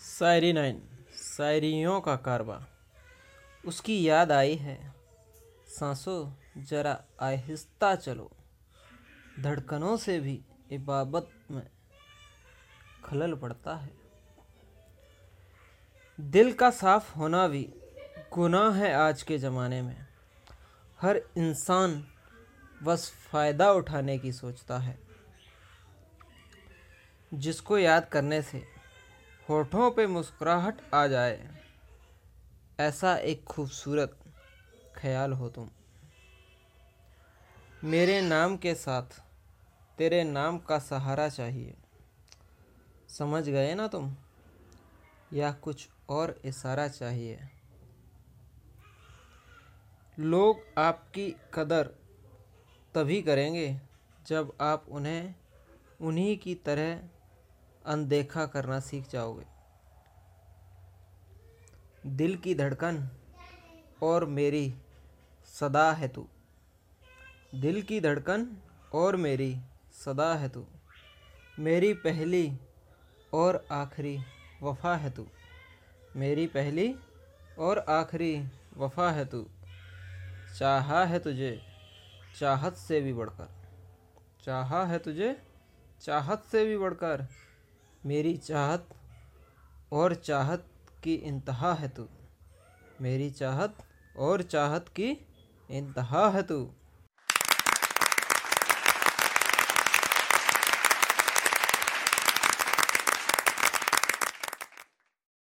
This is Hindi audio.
शायरी नाइन शायरियों का कारवा उसकी याद आई है। सांसों, जरा आहिस्ता चलो। धड़कनों से भी इबाबत में खलल पड़ता है। दिल का साफ़ होना भी गुनाह है आज के ज़माने में। हर इंसान बस फ़ायदा उठाने की सोचता है। जिसको याद करने से होठों पे मुस्कुराहट आ जाए, ऐसा एक खूबसूरत ख्याल हो तुम। मेरे नाम के साथ तेरे नाम का सहारा चाहिए। समझ गए ना तुम? या कुछ और इशारा चाहिए? लोग आपकी कदर तभी करेंगे जब आप उन्हें, उन्हीं की तरह अनदेखा करना सीख जाओगे। दिल की धड़कन और मेरी सदा है तू। दिल की धड़कन और मेरी सदा है तू। मेरी पहली और आखिरी वफा है तू। मेरी पहली और आखिरी वफा है तू। चाहा है तुझे चाहत से भी बढ़कर। चाहा है तुझे चाहत से भी बढ़कर। मेरी चाहत और चाहत की इंतहा है तू। मेरी चाहत और चाहत की इंतहा है तू।